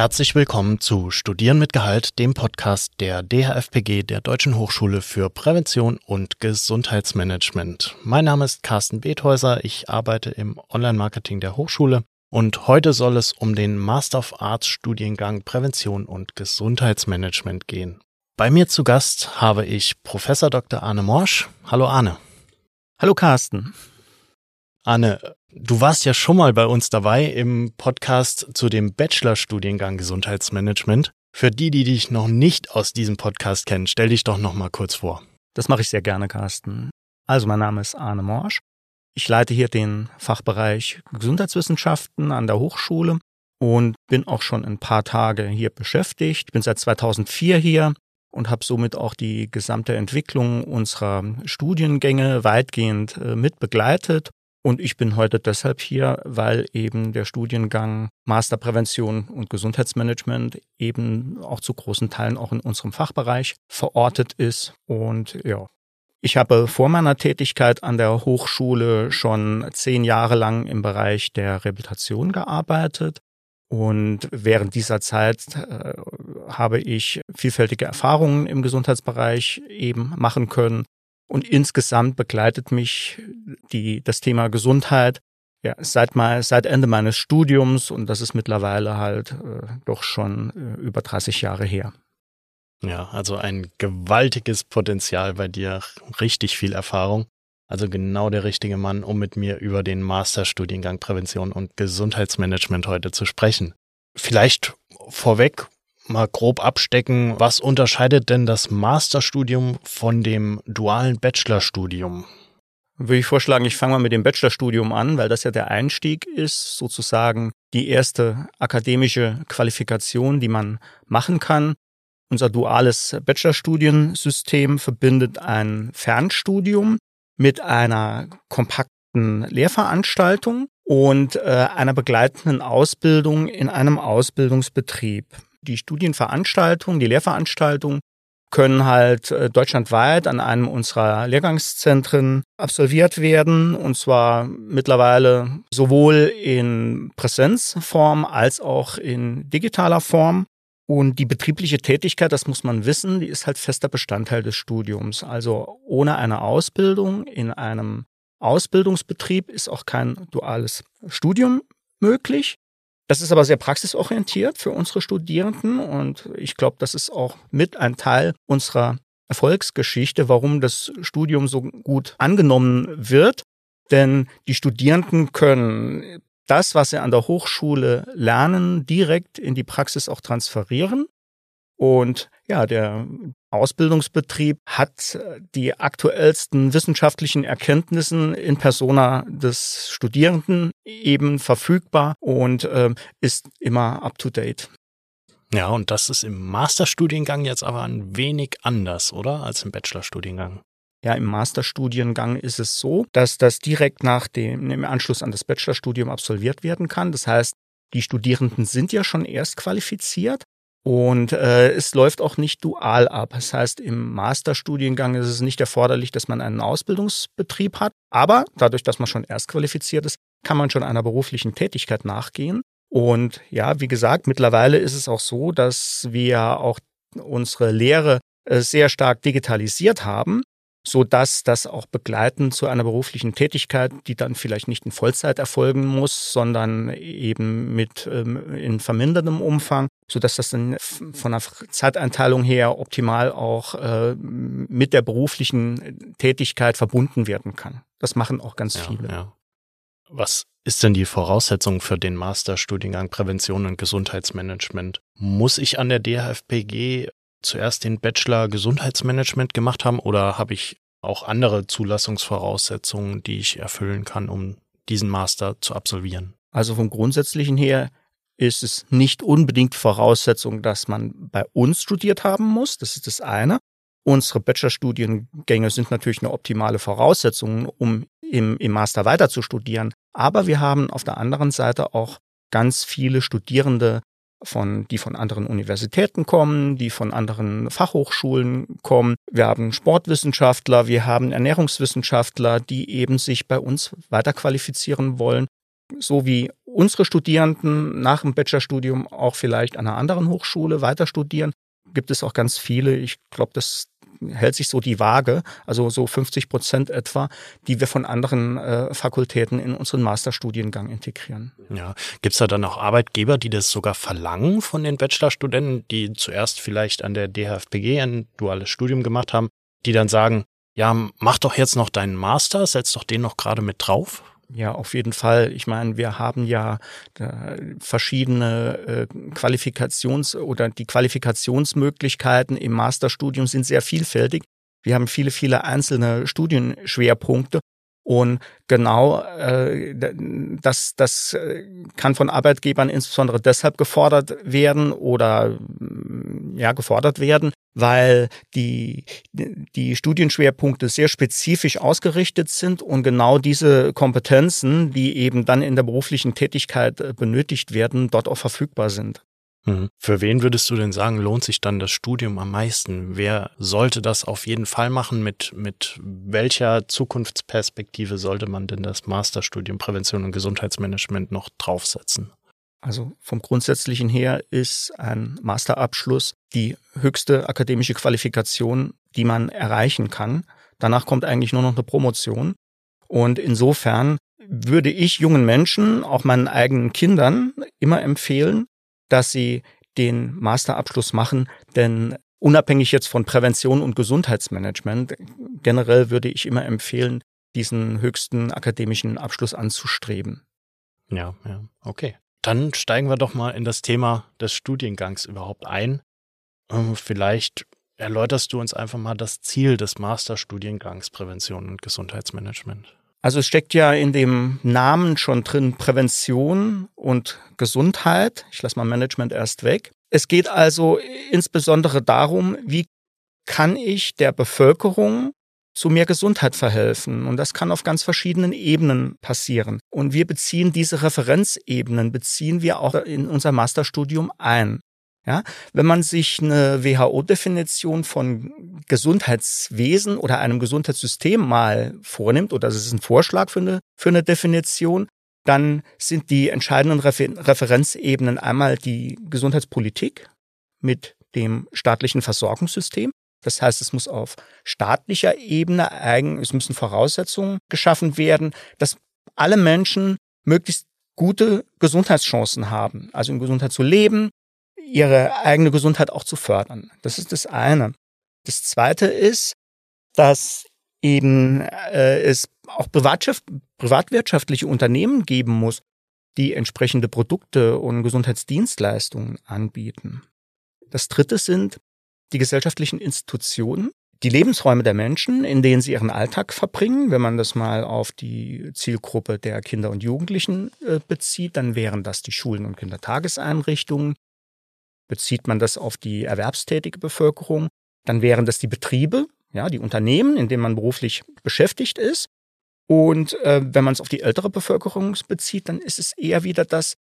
Herzlich willkommen zu Studieren mit Gehalt, dem Podcast der DHFPG der Deutschen Hochschule für Prävention und Gesundheitsmanagement. Mein Name ist Carsten Bethäuser, ich arbeite im Online-Marketing der Hochschule und heute soll es um den Master of Arts Studiengang Prävention und Gesundheitsmanagement gehen. Bei mir zu Gast habe ich Professor Dr. Arne Morsch. Hallo Arne. Hallo Carsten. Arne, du warst ja schon mal bei uns dabei im Podcast zu dem Bachelorstudiengang Gesundheitsmanagement. Für die, die dich noch nicht aus diesem Podcast kennen, stell dich doch noch mal kurz vor. Das mache ich sehr gerne, Carsten. Also, mein Name ist Arne Morsch. Ich leite hier den Fachbereich Gesundheitswissenschaften an der Hochschule und bin auch schon ein paar Tage hier beschäftigt. Ich bin seit 2004 hier und habe somit auch die gesamte Entwicklung unserer Studiengänge weitgehend äh, mit begleitet. Und ich bin heute deshalb hier, weil eben der Studiengang Masterprävention und Gesundheitsmanagement eben auch zu großen Teilen auch in unserem Fachbereich verortet ist. Und ja, ich habe vor meiner Tätigkeit an der Hochschule schon zehn Jahre lang im Bereich der Rehabilitation gearbeitet und während dieser Zeit äh, habe ich vielfältige Erfahrungen im Gesundheitsbereich eben machen können. Und insgesamt begleitet mich die, das Thema Gesundheit ja, seit, mal, seit Ende meines Studiums und das ist mittlerweile halt äh, doch schon äh, über 30 Jahre her. Ja, also ein gewaltiges Potenzial bei dir, richtig viel Erfahrung. Also genau der richtige Mann, um mit mir über den Masterstudiengang Prävention und Gesundheitsmanagement heute zu sprechen. Vielleicht vorweg mal grob abstecken, was unterscheidet denn das Masterstudium von dem dualen Bachelorstudium? Würde ich vorschlagen, ich fange mal mit dem Bachelorstudium an, weil das ja der Einstieg ist, sozusagen die erste akademische Qualifikation, die man machen kann. Unser duales Bachelorstudiensystem verbindet ein Fernstudium mit einer kompakten Lehrveranstaltung und äh, einer begleitenden Ausbildung in einem Ausbildungsbetrieb. Die Studienveranstaltungen, die Lehrveranstaltungen können halt äh, deutschlandweit an einem unserer Lehrgangszentren absolviert werden und zwar mittlerweile sowohl in Präsenzform als auch in digitaler Form. Und die betriebliche Tätigkeit, das muss man wissen, die ist halt fester Bestandteil des Studiums. Also ohne eine Ausbildung in einem Ausbildungsbetrieb ist auch kein duales Studium möglich. Das ist aber sehr praxisorientiert für unsere Studierenden und ich glaube, das ist auch mit ein Teil unserer Erfolgsgeschichte, warum das Studium so gut angenommen wird. Denn die Studierenden können das, was sie an der Hochschule lernen, direkt in die Praxis auch transferieren. Und ja, der Ausbildungsbetrieb hat die aktuellsten wissenschaftlichen Erkenntnissen in Persona des Studierenden eben verfügbar und äh, ist immer up-to-date. Ja, und das ist im Masterstudiengang jetzt aber ein wenig anders, oder? Als im Bachelorstudiengang. Ja, im Masterstudiengang ist es so, dass das direkt nach dem im Anschluss an das Bachelorstudium absolviert werden kann. Das heißt, die Studierenden sind ja schon erst qualifiziert und äh, es läuft auch nicht dual ab. Das heißt, im Masterstudiengang ist es nicht erforderlich, dass man einen Ausbildungsbetrieb hat. Aber dadurch, dass man schon erst qualifiziert ist, kann man schon einer beruflichen Tätigkeit nachgehen. Und ja, wie gesagt, mittlerweile ist es auch so, dass wir auch unsere Lehre äh, sehr stark digitalisiert haben so dass das auch begleitend zu einer beruflichen Tätigkeit, die dann vielleicht nicht in Vollzeit erfolgen muss, sondern eben mit ähm, in vermindertem Umfang, so dass das dann von der Zeiteinteilung her optimal auch äh, mit der beruflichen Tätigkeit verbunden werden kann. Das machen auch ganz ja, viele. Ja. Was ist denn die Voraussetzung für den Masterstudiengang Prävention und Gesundheitsmanagement? Muss ich an der DHFPG zuerst den Bachelor Gesundheitsmanagement gemacht haben oder habe ich auch andere Zulassungsvoraussetzungen, die ich erfüllen kann, um diesen Master zu absolvieren? Also vom Grundsätzlichen her ist es nicht unbedingt Voraussetzung, dass man bei uns studiert haben muss. Das ist das eine. Unsere Bachelorstudiengänge sind natürlich eine optimale Voraussetzung, um im, im Master weiter zu studieren. Aber wir haben auf der anderen Seite auch ganz viele Studierende, von, die von anderen Universitäten kommen, die von anderen Fachhochschulen kommen. Wir haben Sportwissenschaftler, wir haben Ernährungswissenschaftler, die eben sich bei uns weiterqualifizieren wollen. So wie unsere Studierenden nach dem Bachelorstudium auch vielleicht an einer anderen Hochschule weiter studieren. Gibt es auch ganz viele. Ich glaube, das hält sich so die Waage, also so 50 Prozent etwa, die wir von anderen äh, Fakultäten in unseren Masterstudiengang integrieren. Ja, gibt es da dann auch Arbeitgeber, die das sogar verlangen von den Bachelorstudenten, die zuerst vielleicht an der DHFPG ein duales Studium gemacht haben, die dann sagen, ja, mach doch jetzt noch deinen Master, setz doch den noch gerade mit drauf? Ja, auf jeden Fall. Ich meine, wir haben ja äh, verschiedene äh, Qualifikations- oder die Qualifikationsmöglichkeiten im Masterstudium sind sehr vielfältig. Wir haben viele, viele einzelne Studienschwerpunkte und genau äh, das, das äh, kann von Arbeitgebern insbesondere deshalb gefordert werden oder ja gefordert werden, weil die, die Studienschwerpunkte sehr spezifisch ausgerichtet sind und genau diese Kompetenzen, die eben dann in der beruflichen Tätigkeit äh, benötigt werden, dort auch verfügbar sind. Mhm. Für wen würdest du denn sagen, lohnt sich dann das Studium am meisten? Wer sollte das auf jeden Fall machen? Mit, mit welcher Zukunftsperspektive sollte man denn das Masterstudium Prävention und Gesundheitsmanagement noch draufsetzen? Also vom Grundsätzlichen her ist ein Masterabschluss die höchste akademische Qualifikation, die man erreichen kann. Danach kommt eigentlich nur noch eine Promotion. Und insofern würde ich jungen Menschen, auch meinen eigenen Kindern, immer empfehlen, dass sie den Masterabschluss machen, denn unabhängig jetzt von Prävention und Gesundheitsmanagement, generell würde ich immer empfehlen, diesen höchsten akademischen Abschluss anzustreben. Ja, ja, okay. Dann steigen wir doch mal in das Thema des Studiengangs überhaupt ein. Ähm, vielleicht erläuterst du uns einfach mal das Ziel des Masterstudiengangs Prävention und Gesundheitsmanagement. Also es steckt ja in dem Namen schon drin Prävention und Gesundheit. Ich lasse mal Management erst weg. Es geht also insbesondere darum, wie kann ich der Bevölkerung zu mehr Gesundheit verhelfen. Und das kann auf ganz verschiedenen Ebenen passieren. Und wir beziehen diese Referenzebenen, beziehen wir auch in unser Masterstudium ein. Ja, wenn man sich eine WHO-Definition von Gesundheitswesen oder einem Gesundheitssystem mal vornimmt, oder das ist ein Vorschlag für eine, für eine Definition, dann sind die entscheidenden Refer Referenzebenen einmal die Gesundheitspolitik mit dem staatlichen Versorgungssystem. Das heißt, es muss auf staatlicher Ebene eigen, es müssen Voraussetzungen geschaffen werden, dass alle Menschen möglichst gute Gesundheitschancen haben, also in Gesundheit zu leben, ihre eigene Gesundheit auch zu fördern. Das ist das eine. Das zweite ist, dass eben äh, es auch privatwirtschaftliche Unternehmen geben muss, die entsprechende Produkte und Gesundheitsdienstleistungen anbieten. Das dritte sind die gesellschaftlichen Institutionen, die Lebensräume der Menschen, in denen sie ihren Alltag verbringen. Wenn man das mal auf die Zielgruppe der Kinder und Jugendlichen äh, bezieht, dann wären das die Schulen und Kindertageseinrichtungen. Bezieht man das auf die erwerbstätige Bevölkerung, dann wären das die Betriebe, ja, die Unternehmen, in denen man beruflich beschäftigt ist. Und äh, wenn man es auf die ältere Bevölkerung bezieht, dann ist es eher wieder das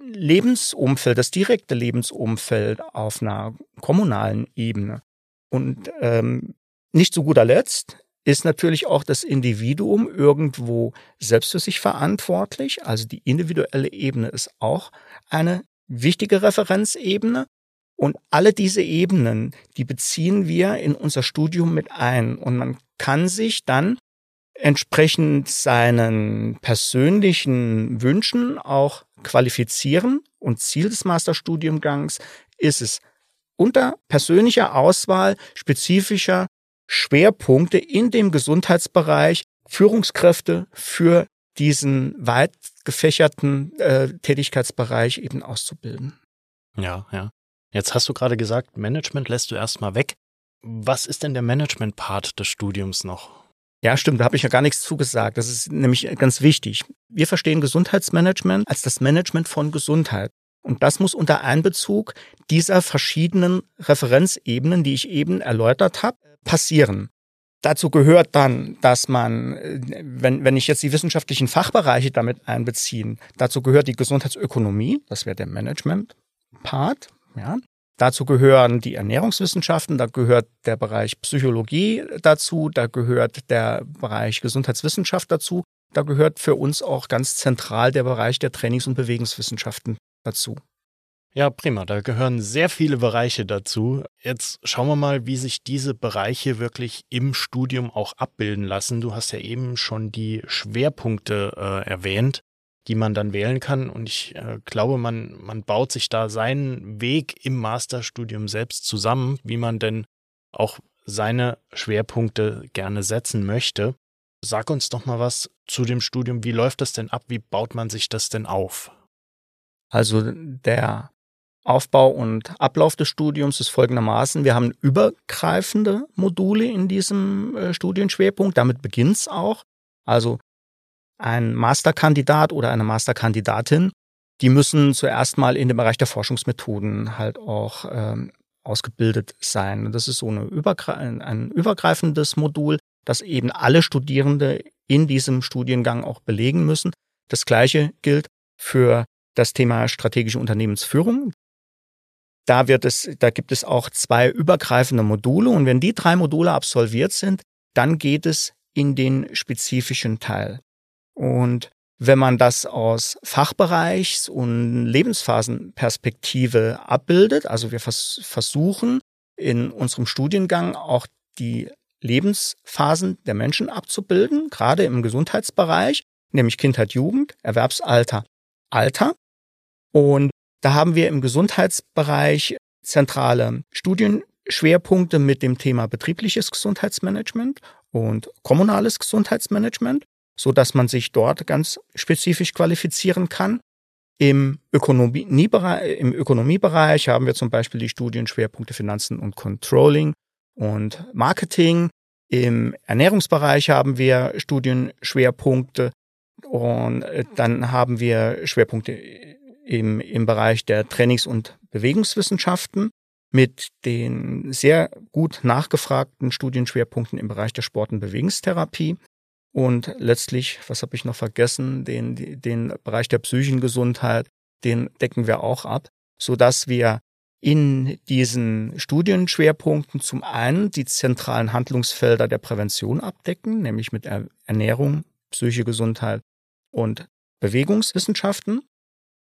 Lebensumfeld, das direkte Lebensumfeld auf einer kommunalen Ebene. Und ähm, nicht zu guter Letzt ist natürlich auch das Individuum irgendwo selbst für sich verantwortlich. Also die individuelle Ebene ist auch eine wichtige Referenzebene. Und alle diese Ebenen, die beziehen wir in unser Studium mit ein. Und man kann sich dann entsprechend seinen persönlichen Wünschen auch qualifizieren. Und Ziel des Masterstudiengangs ist es, unter persönlicher Auswahl spezifischer Schwerpunkte in dem Gesundheitsbereich Führungskräfte für diesen weit gefächerten äh, Tätigkeitsbereich eben auszubilden. Ja, ja. Jetzt hast du gerade gesagt, Management lässt du erstmal weg. Was ist denn der Management-Part des Studiums noch? Ja, stimmt, da habe ich ja gar nichts zugesagt. Das ist nämlich ganz wichtig. Wir verstehen Gesundheitsmanagement als das Management von Gesundheit. Und das muss unter Einbezug dieser verschiedenen Referenzebenen, die ich eben erläutert habe, passieren. Dazu gehört dann, dass man, wenn, wenn ich jetzt die wissenschaftlichen Fachbereiche damit einbeziehen, dazu gehört die Gesundheitsökonomie, das wäre der Management-Part, ja. Dazu gehören die Ernährungswissenschaften, da gehört der Bereich Psychologie dazu, da gehört der Bereich Gesundheitswissenschaft dazu da gehört für uns auch ganz zentral der Bereich der Trainings- und Bewegungswissenschaften dazu. Ja, prima. Da gehören sehr viele Bereiche dazu. Jetzt schauen wir mal, wie sich diese Bereiche wirklich im Studium auch abbilden lassen. Du hast ja eben schon die Schwerpunkte äh, erwähnt, die man dann wählen kann. Und ich äh, glaube, man, man baut sich da seinen Weg im Masterstudium selbst zusammen, wie man denn auch seine Schwerpunkte gerne setzen möchte. Sag uns doch mal was zu dem Studium. Wie läuft das denn ab? Wie baut man sich das denn auf? Also der Aufbau und Ablauf des Studiums ist folgendermaßen. Wir haben übergreifende Module in diesem äh, Studienschwerpunkt. Damit beginnt es auch. Also ein Masterkandidat oder eine Masterkandidatin, die müssen zuerst mal in dem Bereich der Forschungsmethoden halt auch ähm, ausgebildet sein. Das ist so eine übergre ein übergreifendes Modul, das eben alle Studierende in diesem Studiengang auch belegen müssen. Das gleiche gilt für das Thema strategische Unternehmensführung. Da wird es, da gibt es auch zwei übergreifende Module und wenn die drei Module absolviert sind, dann geht es in den spezifischen Teil. Und wenn man das aus Fachbereichs- und Lebensphasenperspektive abbildet, also wir vers versuchen in unserem Studiengang auch die Lebensphasen der Menschen abzubilden, gerade im Gesundheitsbereich, nämlich Kindheit, Jugend, Erwerbsalter, Alter. Und da haben wir im Gesundheitsbereich zentrale Studienschwerpunkte mit dem Thema betriebliches Gesundheitsmanagement und kommunales Gesundheitsmanagement, so dass man sich dort ganz spezifisch qualifizieren kann. Im, Ökonomiebereich, Im Ökonomiebereich haben wir zum Beispiel die Studienschwerpunkte Finanzen und Controlling und Marketing. Im Ernährungsbereich haben wir Studienschwerpunkte und äh, dann haben wir Schwerpunkte im, im Bereich der Trainings- und Bewegungswissenschaften mit den sehr gut nachgefragten Studienschwerpunkten im Bereich der Sport- und Bewegungstherapie. Und letztlich, was habe ich noch vergessen, den, den Bereich der psychischen Gesundheit, den decken wir auch ab, so dass wir in diesen Studienschwerpunkten zum einen die zentralen Handlungsfelder der Prävention abdecken, nämlich mit Ernährung, psychische Gesundheit und Bewegungswissenschaften.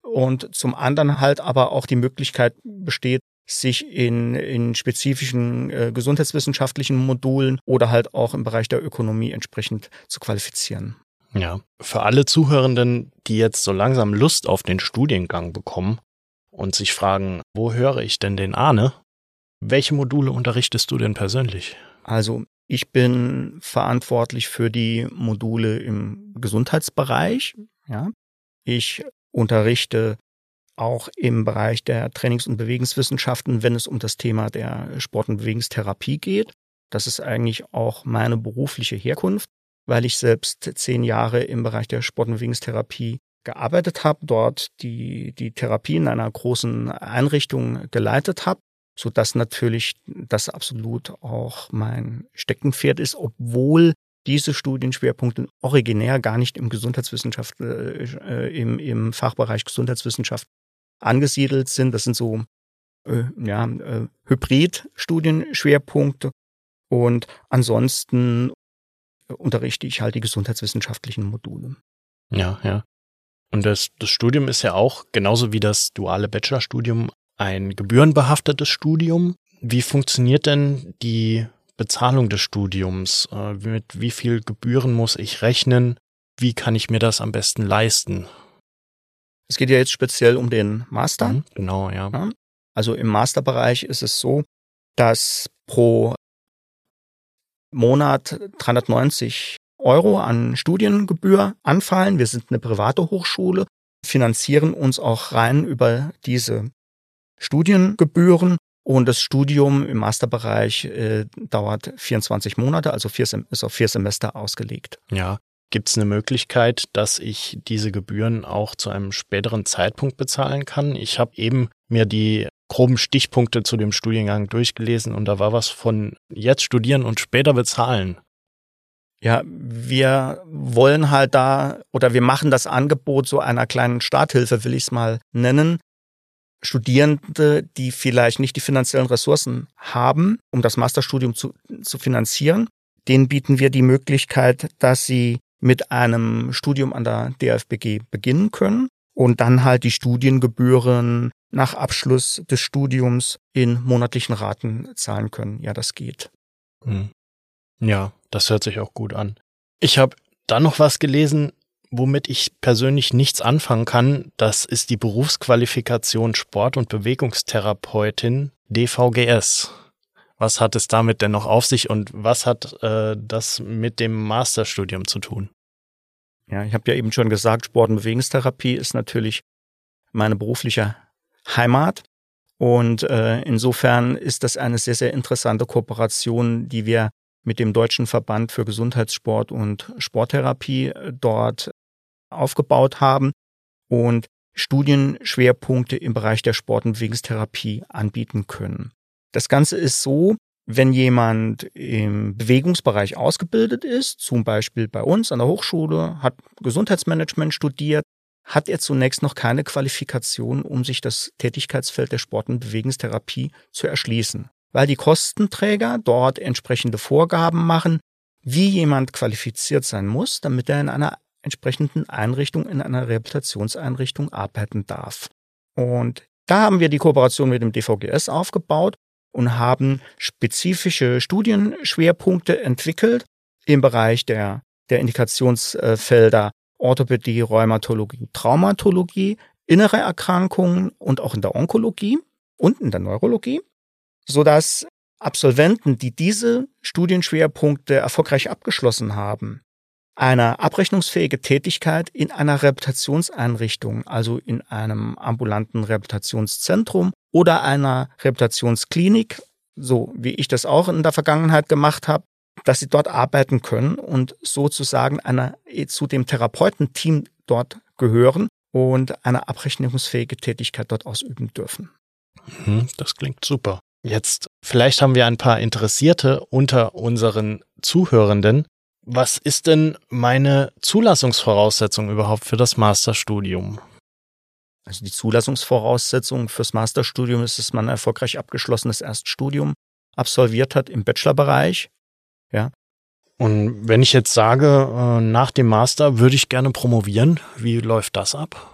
Und zum anderen halt aber auch die Möglichkeit besteht, sich in, in spezifischen äh, gesundheitswissenschaftlichen Modulen oder halt auch im Bereich der Ökonomie entsprechend zu qualifizieren. Ja, für alle Zuhörenden, die jetzt so langsam Lust auf den Studiengang bekommen und sich fragen, wo höre ich denn den Ahne? Welche Module unterrichtest du denn persönlich? Also ich bin verantwortlich für die Module im Gesundheitsbereich. Ja. Ich unterrichte auch im Bereich der Trainings- und Bewegungswissenschaften, wenn es um das Thema der Sport- und Bewegungstherapie geht. Das ist eigentlich auch meine berufliche Herkunft, weil ich selbst zehn Jahre im Bereich der Sport- und Bewegungstherapie gearbeitet habe, dort die, die Therapie in einer großen Einrichtung geleitet habe, so dass natürlich das absolut auch mein Steckenpferd ist, obwohl diese Studienschwerpunkte originär gar nicht im Gesundheitswissenschaft, äh, im, im Fachbereich Gesundheitswissenschaft angesiedelt sind. Das sind so äh, ja, äh, Hybrid-Studienschwerpunkte. Und ansonsten unterrichte ich halt die gesundheitswissenschaftlichen Module. Ja, ja. Und das, das Studium ist ja auch, genauso wie das duale Bachelorstudium, ein gebührenbehaftetes Studium. Wie funktioniert denn die Bezahlung des Studiums? Äh, mit wie viel Gebühren muss ich rechnen? Wie kann ich mir das am besten leisten? Es geht ja jetzt speziell um den Master. Mhm, genau, ja. ja. Also im Masterbereich ist es so, dass pro Monat 390 Euro an Studiengebühr anfallen. Wir sind eine private Hochschule, finanzieren uns auch rein über diese Studiengebühren und das Studium im Masterbereich äh, dauert 24 Monate, also vier ist auf vier Semester ausgelegt. Ja. Gibt es eine Möglichkeit, dass ich diese Gebühren auch zu einem späteren Zeitpunkt bezahlen kann? Ich habe eben mir die groben Stichpunkte zu dem Studiengang durchgelesen und da war was von jetzt studieren und später bezahlen. Ja, wir wollen halt da oder wir machen das Angebot so einer kleinen Starthilfe, will ich es mal nennen, Studierende, die vielleicht nicht die finanziellen Ressourcen haben, um das Masterstudium zu, zu finanzieren, denen bieten wir die Möglichkeit, dass sie mit einem Studium an der DFBG beginnen können und dann halt die Studiengebühren nach Abschluss des Studiums in monatlichen Raten zahlen können. Ja, das geht. Hm. Ja, das hört sich auch gut an. Ich habe dann noch was gelesen, womit ich persönlich nichts anfangen kann. Das ist die Berufsqualifikation Sport- und Bewegungstherapeutin DVGS. Was hat es damit denn noch auf sich und was hat äh, das mit dem Masterstudium zu tun? Ja, ich habe ja eben schon gesagt, Sport- und Bewegungstherapie ist natürlich meine berufliche Heimat. Und äh, insofern ist das eine sehr, sehr interessante Kooperation, die wir mit dem Deutschen Verband für Gesundheitssport und Sporttherapie äh, dort aufgebaut haben und Studienschwerpunkte im Bereich der Sport- und Bewegungstherapie anbieten können. Das Ganze ist so, wenn jemand im Bewegungsbereich ausgebildet ist, zum Beispiel bei uns an der Hochschule, hat Gesundheitsmanagement studiert, hat er zunächst noch keine Qualifikation, um sich das Tätigkeitsfeld der Sport- und Bewegungstherapie zu erschließen, weil die Kostenträger dort entsprechende Vorgaben machen, wie jemand qualifiziert sein muss, damit er in einer entsprechenden Einrichtung, in einer Rehabilitationseinrichtung arbeiten darf. Und da haben wir die Kooperation mit dem DVGS aufgebaut und haben spezifische Studienschwerpunkte entwickelt im Bereich der, der Indikationsfelder Orthopädie, Rheumatologie, Traumatologie, innere Erkrankungen und auch in der Onkologie und in der Neurologie, sodass Absolventen, die diese Studienschwerpunkte erfolgreich abgeschlossen haben, eine abrechnungsfähige Tätigkeit in einer Rehabilitationseinrichtung, also in einem ambulanten Rehabilitationszentrum oder einer Rehabilitationsklinik, so wie ich das auch in der Vergangenheit gemacht habe, dass sie dort arbeiten können und sozusagen einer, zu dem Therapeutenteam dort gehören und eine abrechnungsfähige Tätigkeit dort ausüben dürfen. Mhm, das klingt super. Jetzt, vielleicht haben wir ein paar Interessierte unter unseren Zuhörenden. Was ist denn meine Zulassungsvoraussetzung überhaupt für das Masterstudium? Also die Zulassungsvoraussetzung fürs Masterstudium ist, dass man ein erfolgreich abgeschlossenes Erststudium absolviert hat im Bachelorbereich. Ja. Und wenn ich jetzt sage, äh, nach dem Master würde ich gerne promovieren, wie läuft das ab?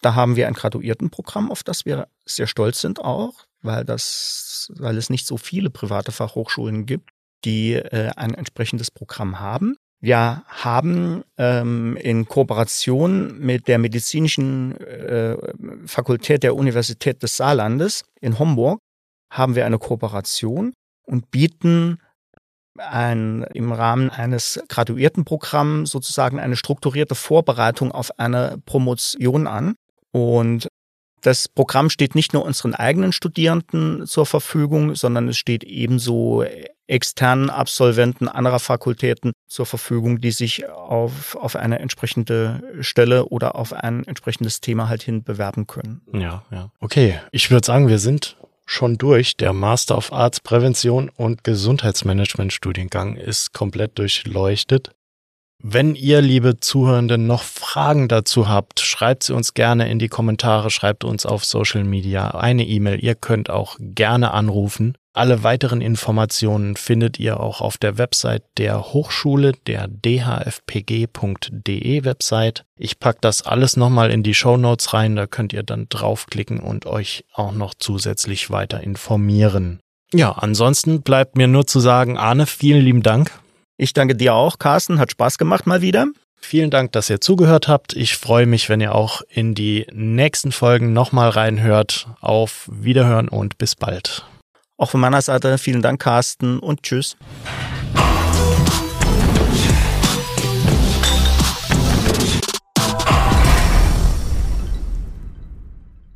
Da haben wir ein Graduiertenprogramm, auf das wir sehr stolz sind auch, weil das, weil es nicht so viele private Fachhochschulen gibt, die äh, ein entsprechendes Programm haben. Wir haben ähm, in Kooperation mit der medizinischen äh, Fakultät der Universität des Saarlandes in Homburg haben wir eine Kooperation und bieten ein, im Rahmen eines Graduiertenprogramms sozusagen eine strukturierte Vorbereitung auf eine Promotion an. Und das Programm steht nicht nur unseren eigenen Studierenden zur Verfügung, sondern es steht ebenso externen Absolventen anderer Fakultäten zur Verfügung, die sich auf, auf eine entsprechende Stelle oder auf ein entsprechendes Thema halt hin bewerben können. Ja, ja. Okay, ich würde sagen, wir sind schon durch. Der Master of Arts Prävention und Gesundheitsmanagement Studiengang ist komplett durchleuchtet. Wenn ihr, liebe Zuhörenden, noch Fragen dazu habt, schreibt sie uns gerne in die Kommentare, schreibt uns auf Social Media eine E-Mail. Ihr könnt auch gerne anrufen. Alle weiteren Informationen findet ihr auch auf der Website der Hochschule, der dhfpg.de Website. Ich pack das alles nochmal in die Show Notes rein, da könnt ihr dann draufklicken und euch auch noch zusätzlich weiter informieren. Ja, ansonsten bleibt mir nur zu sagen, Arne, vielen lieben Dank ich danke dir auch, Carsten. Hat Spaß gemacht mal wieder. Vielen Dank, dass ihr zugehört habt. Ich freue mich, wenn ihr auch in die nächsten Folgen nochmal reinhört. Auf Wiederhören und bis bald. Auch von meiner Seite vielen Dank, Carsten, und tschüss.